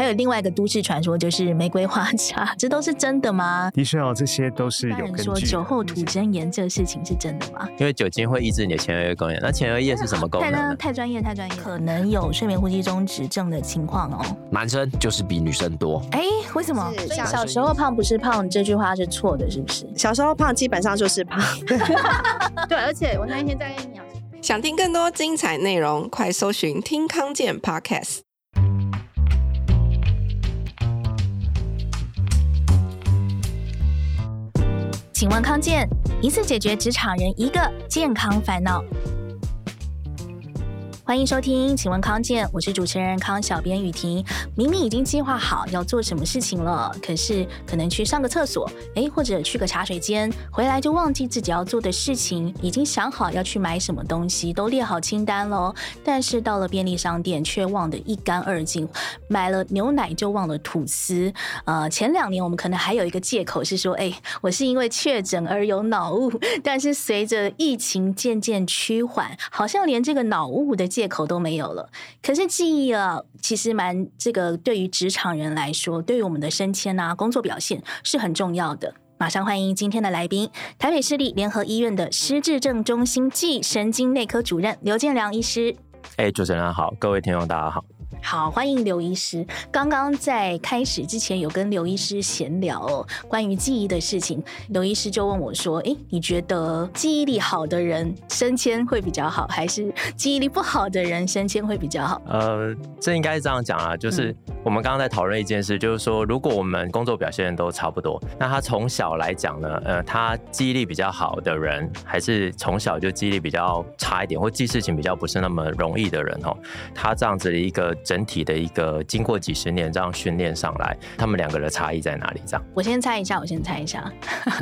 还有另外一个都市传说，就是玫瑰花茶，这都是真的吗？的确哦，这些都是有根据说酒后吐真言，这个事情是真的吗？因为酒精会抑制你的前额叶功能。那前额叶是什么功能？太太专业，太专业，可能有睡眠呼吸中止症的情况哦。男生就是比女生多。哎，为什么？小时候胖不是胖，这句话是错的，是不是？小时候胖基本上就是胖。对，而且我那一天在跟你讲。想听更多精彩内容，快搜寻听康健 Podcast。请问康健，一次解决职场人一个健康烦恼。欢迎收听，请问康健，我是主持人康小编雨婷。明明已经计划好要做什么事情了，可是可能去上个厕所，诶，或者去个茶水间，回来就忘记自己要做的事情。已经想好要去买什么东西，都列好清单了，但是到了便利商店却忘得一干二净。买了牛奶就忘了吐司。呃，前两年我们可能还有一个借口是说，诶，我是因为确诊而有脑雾，但是随着疫情渐渐趋缓，好像连这个脑雾的借口都没有了。可是记忆啊，其实蛮这个，对于职场人来说，对于我们的升迁啊、工作表现是很重要的。马上欢迎今天的来宾，台北市立联合医院的失智症中心暨神经内科主任刘建良医师。哎，主持人好，各位听众大家好。好，欢迎刘医师。刚刚在开始之前有跟刘医师闲聊哦，关于记忆的事情。刘医师就问我说：“诶，你觉得记忆力好的人升迁会比较好，还是记忆力不好的人升迁会比较好？”呃，这应该是这样讲啊，就是我们刚刚在讨论一件事，就是说，如果我们工作表现都差不多，那他从小来讲呢，呃，他记忆力比较好的人，还是从小就记忆力比较差一点，或记事情比较不是那么容易的人哦，他这样子的一个。整体的一个经过几十年这样训练上来，他们两个的差异在哪里？这样，我先猜一下，我先猜一下，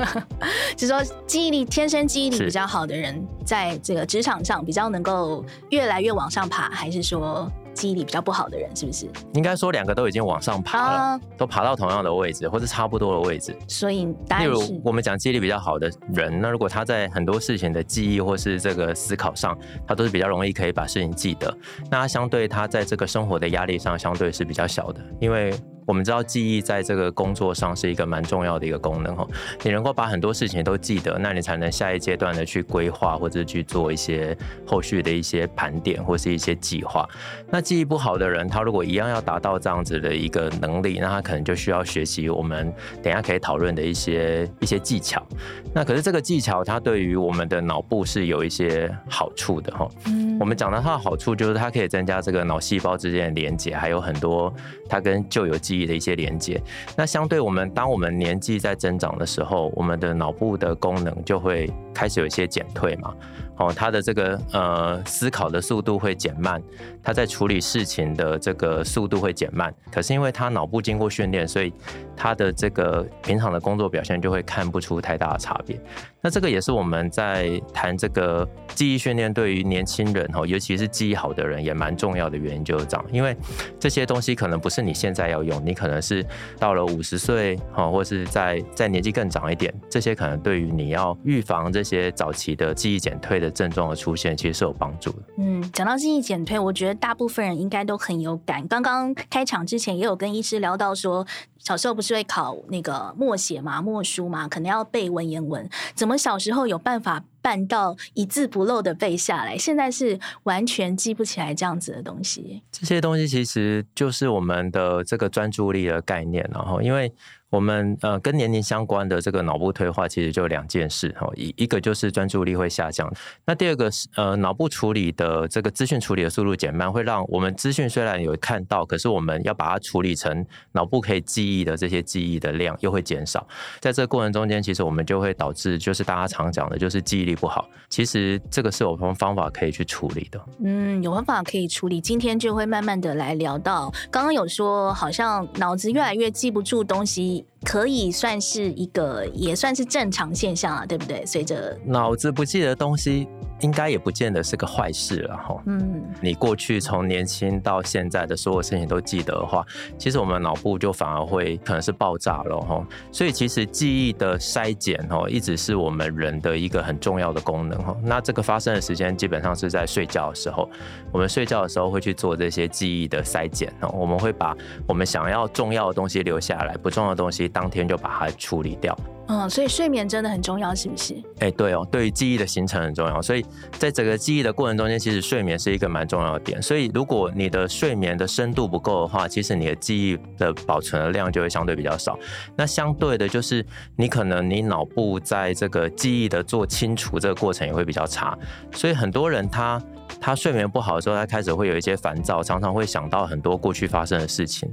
就是说记忆力天生记忆力比较好的人，在这个职场上比较能够越来越往上爬，还是说？记忆力比较不好的人，是不是？应该说两个都已经往上爬了，啊、都爬到同样的位置，或者差不多的位置。所以，例如我们讲记忆力比较好的人，那如果他在很多事情的记忆或是这个思考上，他都是比较容易可以把事情记得。那他相对他在这个生活的压力上，相对是比较小的，因为。我们知道记忆在这个工作上是一个蛮重要的一个功能哈，你能够把很多事情都记得，那你才能下一阶段的去规划或者去做一些后续的一些盘点或是一些计划。那记忆不好的人，他如果一样要达到这样子的一个能力，那他可能就需要学习我们等一下可以讨论的一些一些技巧。那可是这个技巧，它对于我们的脑部是有一些好处的哈。嗯，我们讲到它的好处，就是它可以增加这个脑细胞之间的连接，还有很多它跟旧有记忆的一些连接，那相对我们，当我们年纪在增长的时候，我们的脑部的功能就会开始有一些减退嘛。哦，他的这个呃思考的速度会减慢，他在处理事情的这个速度会减慢。可是因为他脑部经过训练，所以他的这个平常的工作表现就会看不出太大的差别。那这个也是我们在谈这个记忆训练对于年轻人哈，尤其是记忆好的人也蛮重要的原因就是这样。因为这些东西可能不是你现在要用，你可能是到了五十岁哈，或是在在年纪更长一点，这些可能对于你要预防这些早期的记忆减退的。症状的出现其实是有帮助的。嗯，讲到记忆减退，我觉得大部分人应该都很有感。刚刚开场之前也有跟医师聊到说，小时候不是会考那个默写嘛、默书嘛，可能要背文言文。怎么小时候有办法办到一字不漏的背下来？现在是完全记不起来这样子的东西。这些东西其实就是我们的这个专注力的概念，然后因为。我们呃跟年龄相关的这个脑部退化，其实就两件事哈，一一个就是专注力会下降，那第二个是呃脑部处理的这个资讯处理的速度减慢，会让我们资讯虽然有看到，可是我们要把它处理成脑部可以记忆的这些记忆的量又会减少，在这个过程中间，其实我们就会导致就是大家常讲的就是记忆力不好，其实这个是有什么方法可以去处理的？嗯，有方法可以处理，今天就会慢慢的来聊到，刚刚有说好像脑子越来越记不住东西。可以算是一个，也算是正常现象啊，对不对？随着脑子不记得东西，应该也不见得是个坏事了哈。嗯，你过去从年轻到现在的所有事情都记得的话，其实我们脑部就反而会可能是爆炸了哈。所以其实记忆的筛减哈，一直是我们人的一个很重要的功能哈。那这个发生的时间基本上是在睡觉的时候，我们睡觉的时候会去做这些记忆的筛减哦。我们会把我们想要重要的东西留下来，不重要的东西当天就把它处理掉。嗯，所以睡眠真的很重要，是不是？哎、对哦，对于记忆的形成很重要。所以在整个记忆的过程中间，其实睡眠是一个蛮重要的点。所以如果你的睡眠的深度不够的话，其实你的记忆的保存的量就会相对比较少。那相对的，就是你可能你脑部在这个记忆的做清除这个过程也会比较差。所以很多人他。他睡眠不好的时候，他开始会有一些烦躁，常常会想到很多过去发生的事情。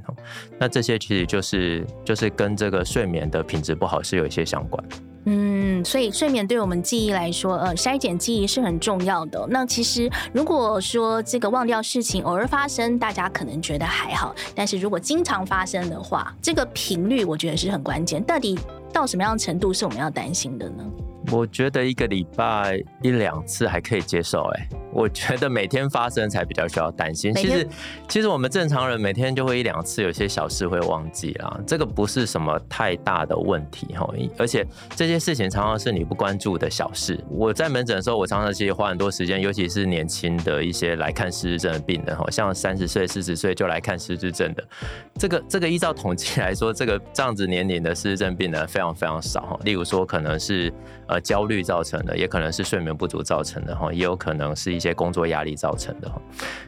那这些其实就是就是跟这个睡眠的品质不好是有一些相关。嗯，所以睡眠对我们记忆来说，呃，筛减记忆是很重要的。那其实如果说这个忘掉事情偶尔发生，大家可能觉得还好，但是如果经常发生的话，这个频率我觉得是很关键。到底到什么样程度是我们要担心的呢？我觉得一个礼拜一两次还可以接受，哎，我觉得每天发生才比较需要担心。其实，其实我们正常人每天就会一两次，有些小事会忘记啦，这个不是什么太大的问题哈。而且这些事情常常是你不关注的小事。我在门诊的时候，我常常其实花很多时间，尤其是年轻的一些来看失智症的病人哈，像三十岁、四十岁就来看失智症的，这个这个依照统计来说，这个这样子年龄的失智症病人非常非常少哈。例如说，可能是。呃，焦虑造成的，也可能是睡眠不足造成的哈，也有可能是一些工作压力造成的哈。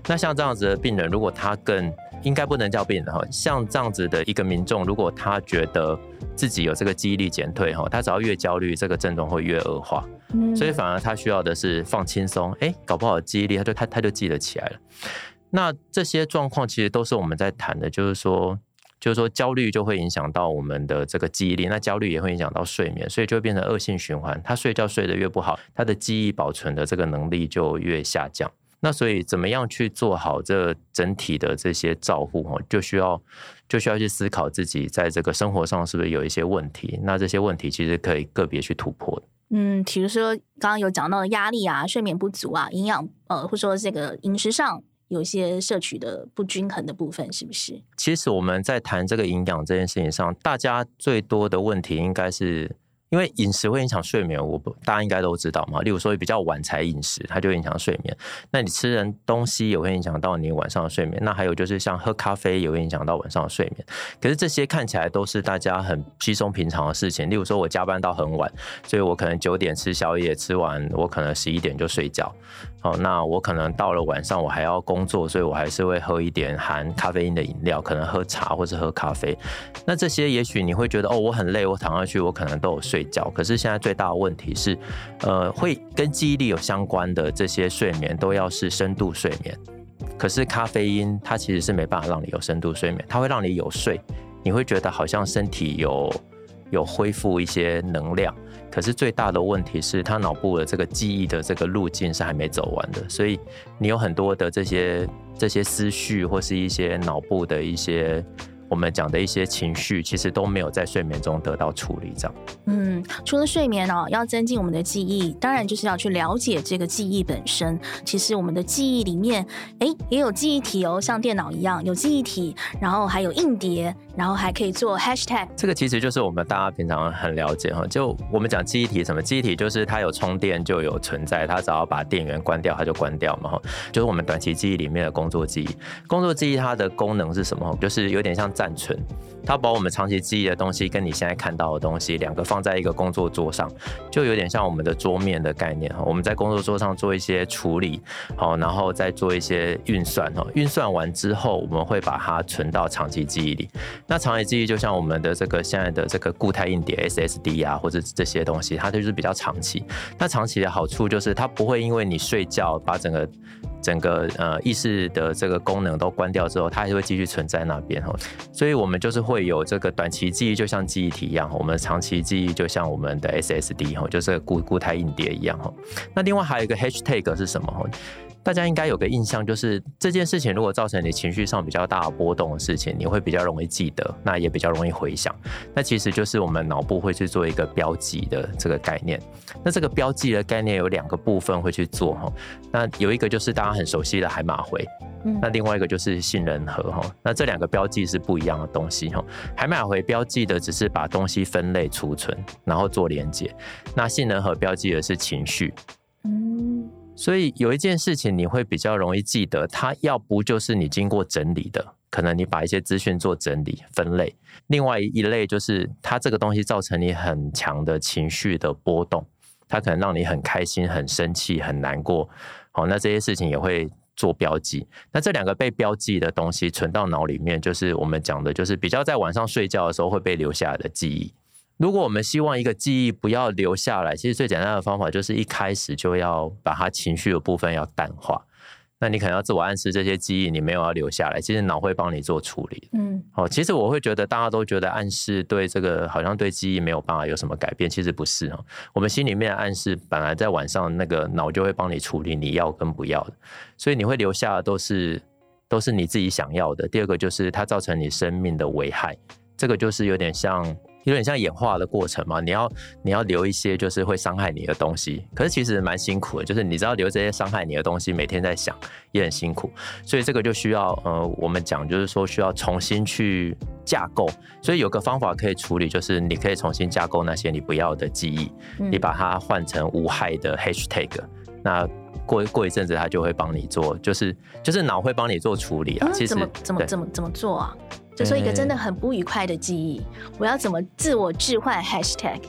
那像这样子的病人，如果他更应该不能叫病人哈，像这样子的一个民众，如果他觉得自己有这个记忆力减退哈，他只要越焦虑，这个症状会越恶化。嗯，所以反而他需要的是放轻松，哎，搞不好记忆力他就他他就记得起来了。那这些状况其实都是我们在谈的，就是说。就是说，焦虑就会影响到我们的这个记忆力，那焦虑也会影响到睡眠，所以就会变成恶性循环。他睡觉睡得越不好，他的记忆保存的这个能力就越下降。那所以，怎么样去做好这整体的这些照护哦，就需要就需要去思考自己在这个生活上是不是有一些问题。那这些问题其实可以个别去突破。嗯，比如说刚刚有讲到的压力啊、睡眠不足啊、营养呃，或者说这个饮食上。有些摄取的不均衡的部分，是不是？其实我们在谈这个营养这件事情上，大家最多的问题应该是。因为饮食会影响睡眠，我不大家应该都知道嘛。例如说比较晚才饮食，它就影响睡眠。那你吃人东西也会影响到你晚上的睡眠。那还有就是像喝咖啡也会影响到晚上的睡眠。可是这些看起来都是大家很稀松平常的事情。例如说我加班到很晚，所以我可能九点吃宵夜，吃完我可能十一点就睡觉。哦，那我可能到了晚上我还要工作，所以我还是会喝一点含咖啡因的饮料，可能喝茶或是喝咖啡。那这些也许你会觉得哦，我很累，我躺下去我可能都有睡。睡觉，可是现在最大的问题是，呃，会跟记忆力有相关的这些睡眠都要是深度睡眠。可是咖啡因它其实是没办法让你有深度睡眠，它会让你有睡，你会觉得好像身体有有恢复一些能量。可是最大的问题是，它脑部的这个记忆的这个路径是还没走完的，所以你有很多的这些这些思绪或是一些脑部的一些。我们讲的一些情绪，其实都没有在睡眠中得到处理，这样。嗯，除了睡眠哦，要增进我们的记忆，当然就是要去了解这个记忆本身。其实我们的记忆里面，哎，也有记忆体哦，像电脑一样有记忆体，然后还有硬碟，然后还可以做 hashtag。这个其实就是我们大家平常很了解哈，就我们讲记忆体什么？记忆体就是它有充电就有存在，它只要把电源关掉，它就关掉嘛哈。就是我们短期记忆里面的工作记忆。工作记忆它的功能是什么？就是有点像。暂存，它把我们长期记忆的东西跟你现在看到的东西两个放在一个工作桌上，就有点像我们的桌面的概念哈。我们在工作桌上做一些处理，好，然后再做一些运算哈。运算完之后，我们会把它存到长期记忆里。那长期记忆就像我们的这个现在的这个固态硬碟 SSD 啊，或者这些东西，它就是比较长期。那长期的好处就是它不会因为你睡觉把整个整个呃意识的这个功能都关掉之后，它还是会继续存在那边哈。所以，我们就是会有这个短期记忆，就像记忆体一样；我们长期记忆就像我们的 SSD 哈，就是固固态硬碟一样哈。那另外还有一个 hashtag 是什么？大家应该有个印象，就是这件事情如果造成你情绪上比较大的波动的事情，你会比较容易记得，那也比较容易回想。那其实就是我们脑部会去做一个标记的这个概念。那这个标记的概念有两个部分会去做哈。那有一个就是大家很熟悉的海马回，那另外一个就是杏仁核哈。那这两个标记是不一样的东西哈。海马回标记的只是把东西分类储存，然后做连接。那杏仁核标记的是情绪。所以有一件事情你会比较容易记得，它要不就是你经过整理的，可能你把一些资讯做整理分类；另外一类就是它这个东西造成你很强的情绪的波动，它可能让你很开心、很生气、很难过。好，那这些事情也会做标记。那这两个被标记的东西存到脑里面，就是我们讲的，就是比较在晚上睡觉的时候会被留下的记忆。如果我们希望一个记忆不要留下来，其实最简单的方法就是一开始就要把它情绪的部分要淡化。那你可能要自我暗示这些记忆你没有要留下来，其实脑会帮你做处理。嗯，哦，其实我会觉得大家都觉得暗示对这个好像对记忆没有办法有什么改变，其实不是哦。我们心里面的暗示本来在晚上那个脑就会帮你处理你要跟不要的，所以你会留下的都是都是你自己想要的。第二个就是它造成你生命的危害，这个就是有点像。有点像演化的过程嘛，你要你要留一些就是会伤害你的东西，可是其实蛮辛苦的，就是你知道留这些伤害你的东西，每天在想也很辛苦，所以这个就需要呃我们讲就是说需要重新去架构，所以有个方法可以处理，就是你可以重新架构那些你不要的记忆，嗯、你把它换成无害的 hashtag，那过过一阵子它就会帮你做，就是就是脑会帮你做处理啊，嗯、其实怎么怎么怎么怎么做啊？就说一个真的很不愉快的记忆，我要怎么自我置换 hashtag？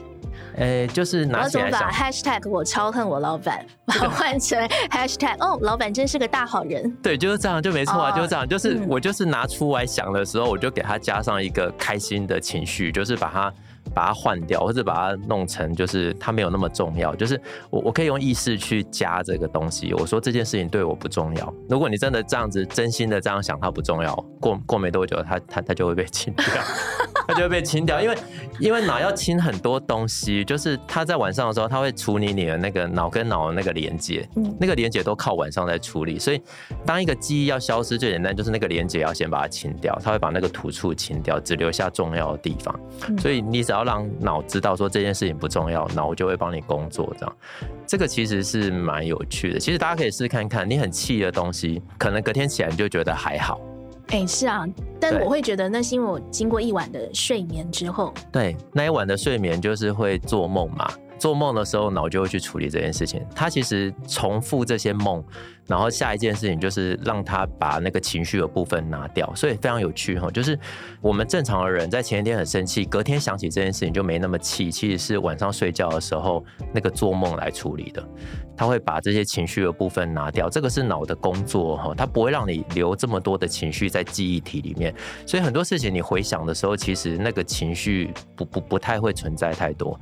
呃，就是拿起来我要怎么把 hashtag 我超恨我老板，把它换成 hashtag 哦，老板真是个大好人。对，就是这样，就没错啊，就是这样，就是我就是拿出来想的时候，我就给他加上一个开心的情绪，就是把它。把它换掉，或者把它弄成就是它没有那么重要。就是我我可以用意识去加这个东西。我说这件事情对我不重要。如果你真的这样子真心的这样想，它不重要，过过没多久，它它它就会被清掉，它就会被清掉。因为因为脑要清很多东西，就是它在晚上的时候，它会处理你的那个脑跟脑的那个连接，那个连接都靠晚上在处理。所以当一个记忆要消失，最简单就是那个连接要先把它清掉，它会把那个突触清掉，只留下重要的地方。所以你只要。要让脑知道说这件事情不重要，脑就会帮你工作。这样，这个其实是蛮有趣的。其实大家可以试看看，你很气的东西，可能隔天起来你就觉得还好。哎、欸，是啊，但我会觉得那是因为我经过一晚的睡眠之后，对，那一晚的睡眠就是会做梦嘛。做梦的时候，脑就会去处理这件事情。他其实重复这些梦，然后下一件事情就是让他把那个情绪的部分拿掉，所以非常有趣哈。就是我们正常的人在前一天很生气，隔天想起这件事情就没那么气。其实是晚上睡觉的时候那个做梦来处理的，他会把这些情绪的部分拿掉。这个是脑的工作哈，他不会让你留这么多的情绪在记忆体里面。所以很多事情你回想的时候，其实那个情绪不不不太会存在太多。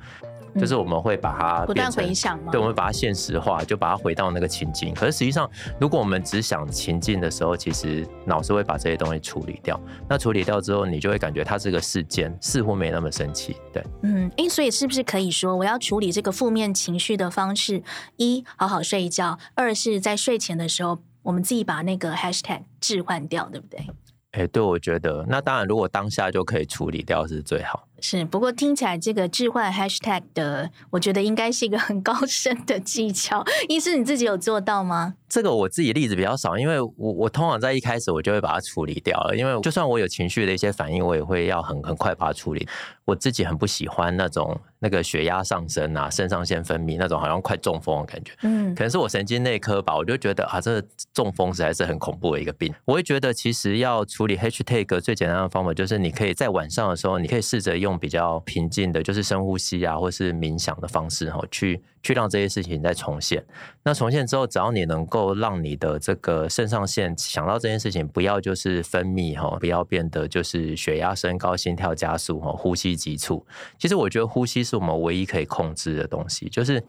就是我们会把它不断回想嘛，对，我们把它现实化，就把它回到那个情境。可是实际上，如果我们只想情境的时候，其实脑子会把这些东西处理掉。那处理掉之后，你就会感觉它是个事件，似乎没那么生气。对，嗯，哎，所以是不是可以说，我要处理这个负面情绪的方式，一好好睡一觉，二是在睡前的时候，我们自己把那个 hashtag 置换掉，对不对？哎，对，我觉得那当然，如果当下就可以处理掉是最好。是，不过听起来这个置换 hashtag 的，我觉得应该是一个很高深的技巧。医师，你自己有做到吗？这个我自己例子比较少，因为我我通常在一开始我就会把它处理掉了，因为就算我有情绪的一些反应，我也会要很很快把它处理。我自己很不喜欢那种那个血压上升啊，肾上腺分泌那种好像快中风的感觉。嗯，可能是我神经内科吧，我就觉得啊，这中风实在是很恐怖的一个病。我会觉得其实要处理 hashtag 最简单的方法就是，你可以在晚上的时候，你可以试着用用比较平静的，就是深呼吸啊，或是冥想的方式哈，去去让这些事情再重现。那重现之后，只要你能够让你的这个肾上腺想到这件事情，不要就是分泌哈，不要变得就是血压升高、心跳加速哈、呼吸急促。其实我觉得呼吸是我们唯一可以控制的东西，就是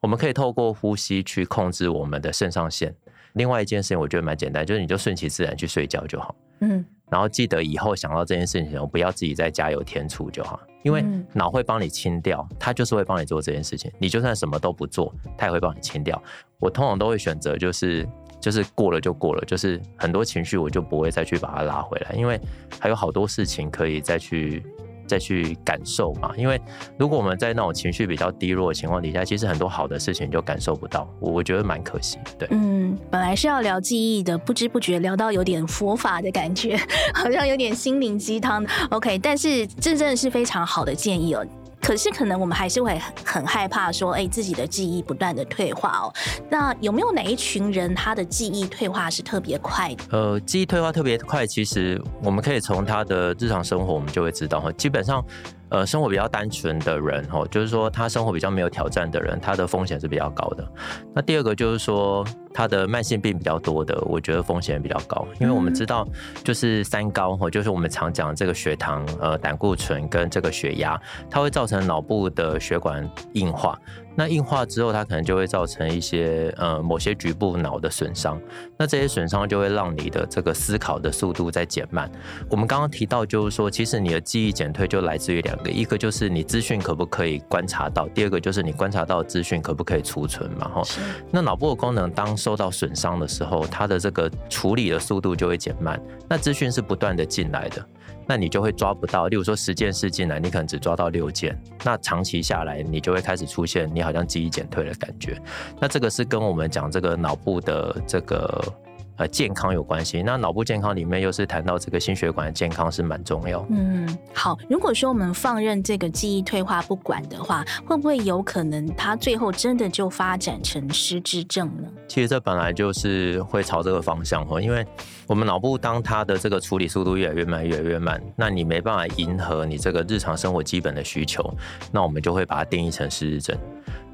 我们可以透过呼吸去控制我们的肾上腺。另外一件事情，我觉得蛮简单，就是你就顺其自然去睡觉就好。嗯。然后记得以后想到这件事情，不要自己再加油添醋就好，因为脑会帮你清掉，它就是会帮你做这件事情。你就算什么都不做，它也会帮你清掉。我通常都会选择就是就是过了就过了，就是很多情绪我就不会再去把它拉回来，因为还有好多事情可以再去。再去感受嘛，因为如果我们在那种情绪比较低落的情况底下，其实很多好的事情就感受不到，我我觉得蛮可惜。对，嗯，本来是要聊记忆的，不知不觉聊到有点佛法的感觉，好像有点心灵鸡汤。OK，但是这真的是非常好的建议哦。可是，可能我们还是会很害怕说，哎，自己的记忆不断的退化哦。那有没有哪一群人他的记忆退化是特别快的？呃，记忆退化特别快，其实我们可以从他的日常生活，我们就会知道哈。基本上，呃，生活比较单纯的人哈，就是说他生活比较没有挑战的人，他的风险是比较高的。那第二个就是说。他的慢性病比较多的，我觉得风险比较高，因为我们知道，就是三高哈，就是我们常讲这个血糖、呃胆固醇跟这个血压，它会造成脑部的血管硬化。那硬化之后，它可能就会造成一些呃某些局部脑的损伤。那这些损伤就会让你的这个思考的速度在减慢。我们刚刚提到，就是说，其实你的记忆减退就来自于两个，一个就是你资讯可不可以观察到，第二个就是你观察到的资讯可不可以储存嘛？哈，那脑部的功能当受到损伤的时候，它的这个处理的速度就会减慢。那资讯是不断的进来的。那你就会抓不到，例如说十件事进来，你可能只抓到六件。那长期下来，你就会开始出现你好像记忆减退的感觉。那这个是跟我们讲这个脑部的这个。呃，健康有关系。那脑部健康里面又是谈到这个心血管的健康是蛮重要。嗯，好。如果说我们放任这个记忆退化不管的话，会不会有可能它最后真的就发展成失智症呢？其实这本来就是会朝这个方向哈，因为我们脑部当它的这个处理速度越来越慢，越来越慢，那你没办法迎合你这个日常生活基本的需求，那我们就会把它定义成失智症。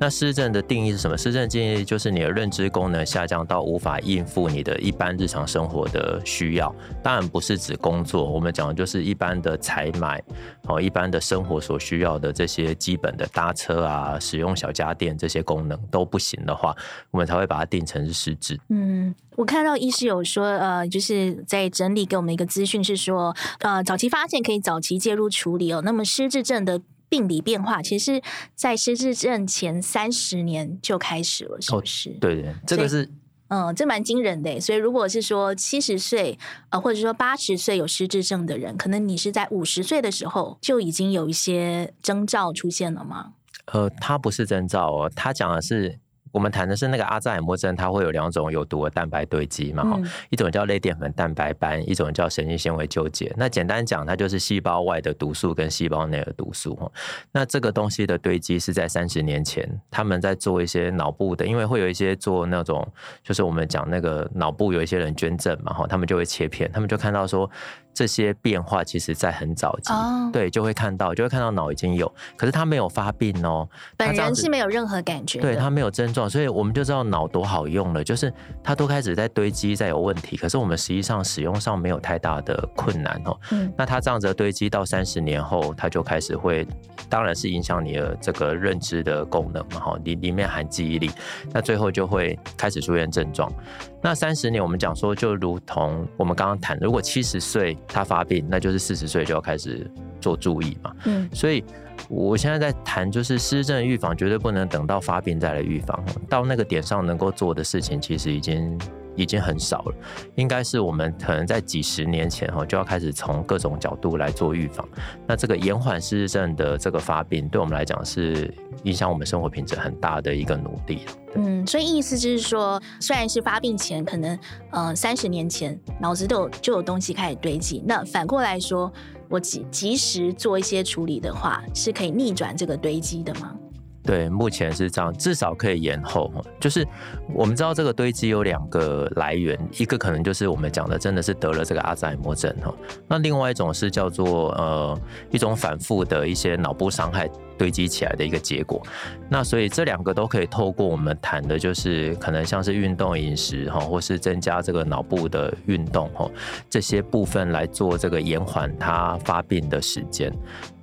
那失智症的定义是什么？失智症定义就是你的认知功能下降到无法应付你的一般日常生活的需要。当然不是指工作，我们讲的就是一般的采买哦，一般的生活所需要的这些基本的搭车啊、使用小家电这些功能都不行的话，我们才会把它定成是失智。嗯，我看到医师有说，呃，就是在整理给我们一个资讯是说，呃，早期发现可以早期介入处理哦。那么失智症的。病理变化其实，在失智症前三十年就开始了，是不是？哦、对对，这个是，嗯，这蛮惊人的。所以，如果是说七十岁呃，或者说八十岁有失智症的人，可能你是在五十岁的时候就已经有一些征兆出现了吗？呃，他不是征兆哦，他讲的是。我们谈的是那个阿兹海默症，它会有两种有毒的蛋白堆积嘛，哈、嗯，一种叫类淀粉蛋白斑，一种叫神经纤维纠结。那简单讲，它就是细胞外的毒素跟细胞内的毒素，哈。那这个东西的堆积是在三十年前，他们在做一些脑部的，因为会有一些做那种，就是我们讲那个脑部有一些人捐赠嘛，哈，他们就会切片，他们就看到说。这些变化其实，在很早期，oh. 对，就会看到，就会看到脑已经有，可是他没有发病哦，本人是没有任何感觉，对，他没有症状，所以我们就知道脑多好用了，就是它都开始在堆积，在有问题，可是我们实际上使用上没有太大的困难哦。嗯，那它这样子的堆积到三十年后，它就开始会，当然是影响你的这个认知的功能嘛，哈，里里面含记忆力，那最后就会开始出现症状。那三十年，我们讲说，就如同我们刚刚谈，如果七十岁他发病，那就是四十岁就要开始做注意嘛。嗯，所以我现在在谈，就是失智症预防绝对不能等到发病再来预防，到那个点上能够做的事情，其实已经。已经很少了，应该是我们可能在几十年前哈就要开始从各种角度来做预防。那这个延缓失智症的这个发病，对我们来讲是影响我们生活品质很大的一个努力。嗯，所以意思就是说，虽然是发病前可能呃三十年前脑子都有就有东西开始堆积，那反过来说，我及及时做一些处理的话，是可以逆转这个堆积的吗？对，目前是这样，至少可以延后。就是我们知道这个堆积有两个来源，一个可能就是我们讲的，真的是得了这个阿兹海默症哈。那另外一种是叫做呃一种反复的一些脑部伤害。堆积起来的一个结果，那所以这两个都可以透过我们谈的，就是可能像是运动、饮食哈，或是增加这个脑部的运动哈，这些部分来做这个延缓它发病的时间。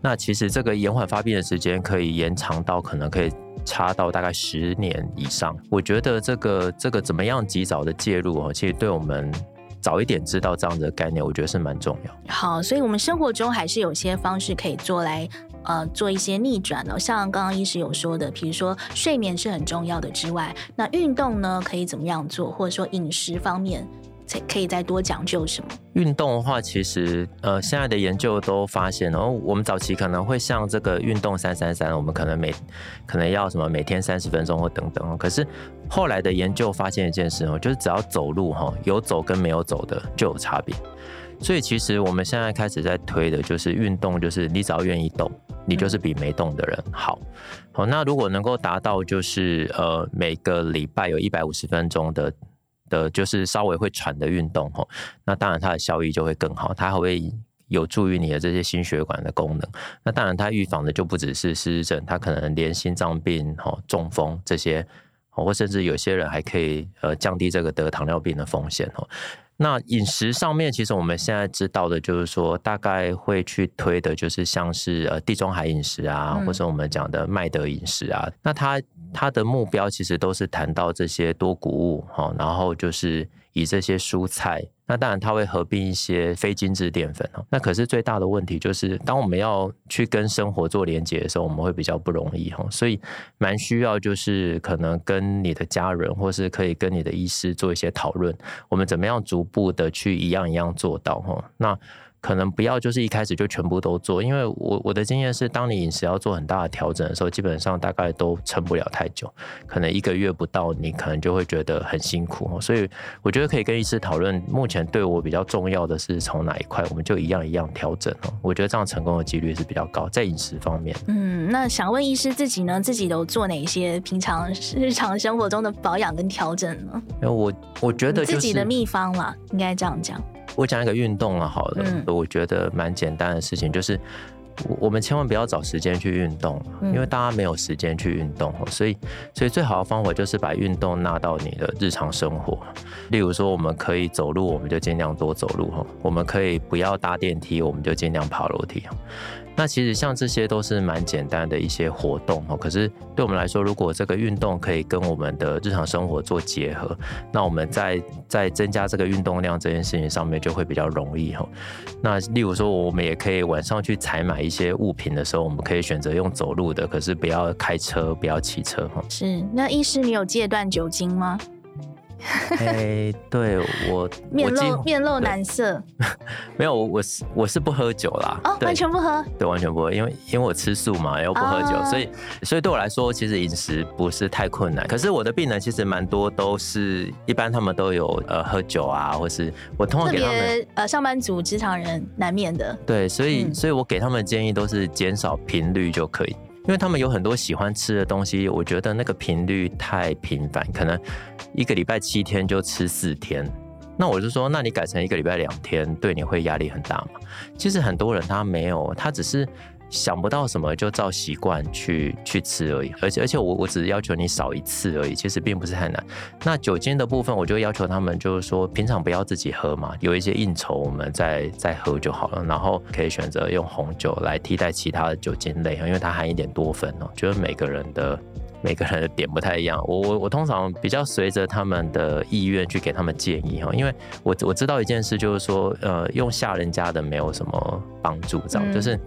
那其实这个延缓发病的时间可以延长到可能可以差到大概十年以上。我觉得这个这个怎么样及早的介入哦，其实对我们。早一点知道这样的概念，我觉得是蛮重要。好，所以我们生活中还是有些方式可以做来，呃做一些逆转呢？像刚刚医师有说的，比如说睡眠是很重要的之外，那运动呢可以怎么样做？或者说饮食方面，可以再多讲究什么？运动的话，其实呃现在的研究都发现，然后我们早期可能会像这个运动三三三，我们可能每可能要什么每天三十分钟或等等哦，可是后来的研究发现一件事哦，就是只要走路哈，有走跟没有走的就有差别。所以其实我们现在开始在推的就是运动，就是你只要愿意动，你就是比没动的人好。好，那如果能够达到就是呃每个礼拜有一百五十分钟的的，就是稍微会喘的运动哈，那当然它的效益就会更好，它还会有助于你的这些心血管的功能。那当然它预防的就不只是失智症，它可能连心脏病、哈中风这些，或甚至有些人还可以呃降低这个得糖尿病的风险哦。那饮食上面，其实我们现在知道的，就是说大概会去推的，就是像是呃地中海饮食啊，或者我们讲的麦德饮食啊。那它他的目标其实都是谈到这些多谷物哈，然后就是以这些蔬菜。那当然，他会合并一些非精致淀粉哦。那可是最大的问题就是，当我们要去跟生活做连接的时候，我们会比较不容易哈。所以，蛮需要就是可能跟你的家人，或是可以跟你的医师做一些讨论，我们怎么样逐步的去一样一样做到哈。那。可能不要就是一开始就全部都做，因为我我的经验是，当你饮食要做很大的调整的时候，基本上大概都撑不了太久，可能一个月不到，你可能就会觉得很辛苦。所以我觉得可以跟医师讨论，目前对我比较重要的是从哪一块，我们就一样一样调整。我觉得这样成功的几率是比较高，在饮食方面。嗯，那想问医师自己呢？自己都做哪些平常日常生活中的保养跟调整呢？我我觉得、就是、自己的秘方啦，应该这样讲。我讲一个运动啊，好了，嗯、我觉得蛮简单的事情，就是我们千万不要找时间去运动，因为大家没有时间去运动，所以所以最好的方法就是把运动纳到你的日常生活。例如说，我们可以走路，我们就尽量多走路；我们可以不要搭电梯，我们就尽量爬楼梯。那其实像这些都是蛮简单的一些活动哦，可是对我们来说，如果这个运动可以跟我们的日常生活做结合，那我们在在增加这个运动量这件事情上面就会比较容易哈。那例如说，我们也可以晚上去采买一些物品的时候，我们可以选择用走路的，可是不要开车，不要骑车哈。是，那医师，你有戒断酒精吗？哎、欸，对我 面露我面露难色，没有，我我是我是不喝酒啦，哦，完全不喝，对，完全不喝，因为因为我吃素嘛，然后不喝酒，哦、所以所以对我来说，其实饮食不是太困难。可是我的病人其实蛮多都是一般他们都有呃喝酒啊，或是我通常给他们呃上班族职场人难免的，对，所以、嗯、所以我给他们的建议都是减少频率就可以。因为他们有很多喜欢吃的东西，我觉得那个频率太频繁，可能一个礼拜七天就吃四天。那我就说，那你改成一个礼拜两天，对你会压力很大吗？其实很多人他没有，他只是。想不到什么就照习惯去去吃而已，而且而且我我只是要求你少一次而已，其实并不是太难。那酒精的部分，我就要求他们就是说，平常不要自己喝嘛，有一些应酬我们再再喝就好了。然后可以选择用红酒来替代其他的酒精类，因为它含一点多酚哦。就是每个人的每个人的点不太一样，我我我通常比较随着他们的意愿去给他们建议哈，因为我我知道一件事就是说，呃，用吓人家的没有什么帮助，这样就是。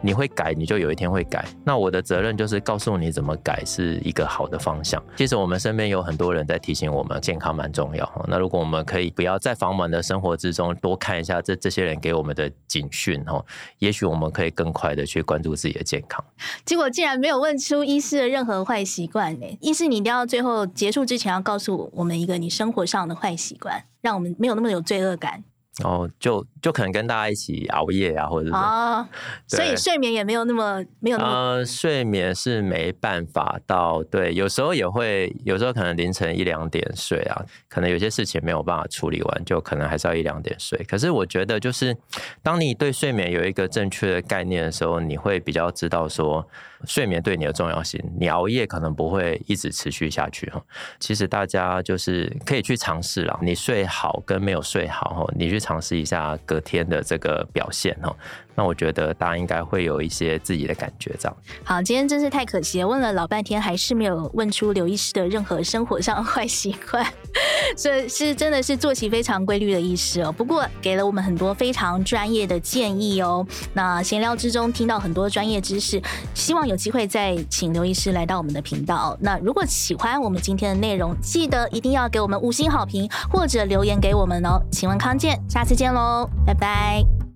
你会改，你就有一天会改。那我的责任就是告诉你怎么改是一个好的方向。其实我们身边有很多人在提醒我们，健康蛮重要。那如果我们可以不要在繁忙的生活之中多看一下这这些人给我们的警讯，哈，也许我们可以更快的去关注自己的健康。结果竟然没有问出医师的任何坏习惯呢？意思，你一定要最后结束之前要告诉我们一个你生活上的坏习惯，让我们没有那么有罪恶感。哦，就就可能跟大家一起熬夜啊，或者是哦，所以睡眠也没有那么没有那么呃，睡眠是没办法到对，有时候也会，有时候可能凌晨一两点睡啊，可能有些事情没有办法处理完，就可能还是要一两点睡。可是我觉得，就是当你对睡眠有一个正确的概念的时候，你会比较知道说。睡眠对你的重要性，你熬夜可能不会一直持续下去哈。其实大家就是可以去尝试了，你睡好跟没有睡好哈，你去尝试一下隔天的这个表现哈。那我觉得大家应该会有一些自己的感觉，这样。好，今天真是太可惜了，问了老半天还是没有问出刘医师的任何生活上坏习惯。这是真的是作息非常规律的医师哦。不过给了我们很多非常专业的建议哦。那闲聊之中听到很多专业知识，希望有机会再请刘医师来到我们的频道。那如果喜欢我们今天的内容，记得一定要给我们五星好评或者留言给我们哦。请问康健，下次见喽，拜拜。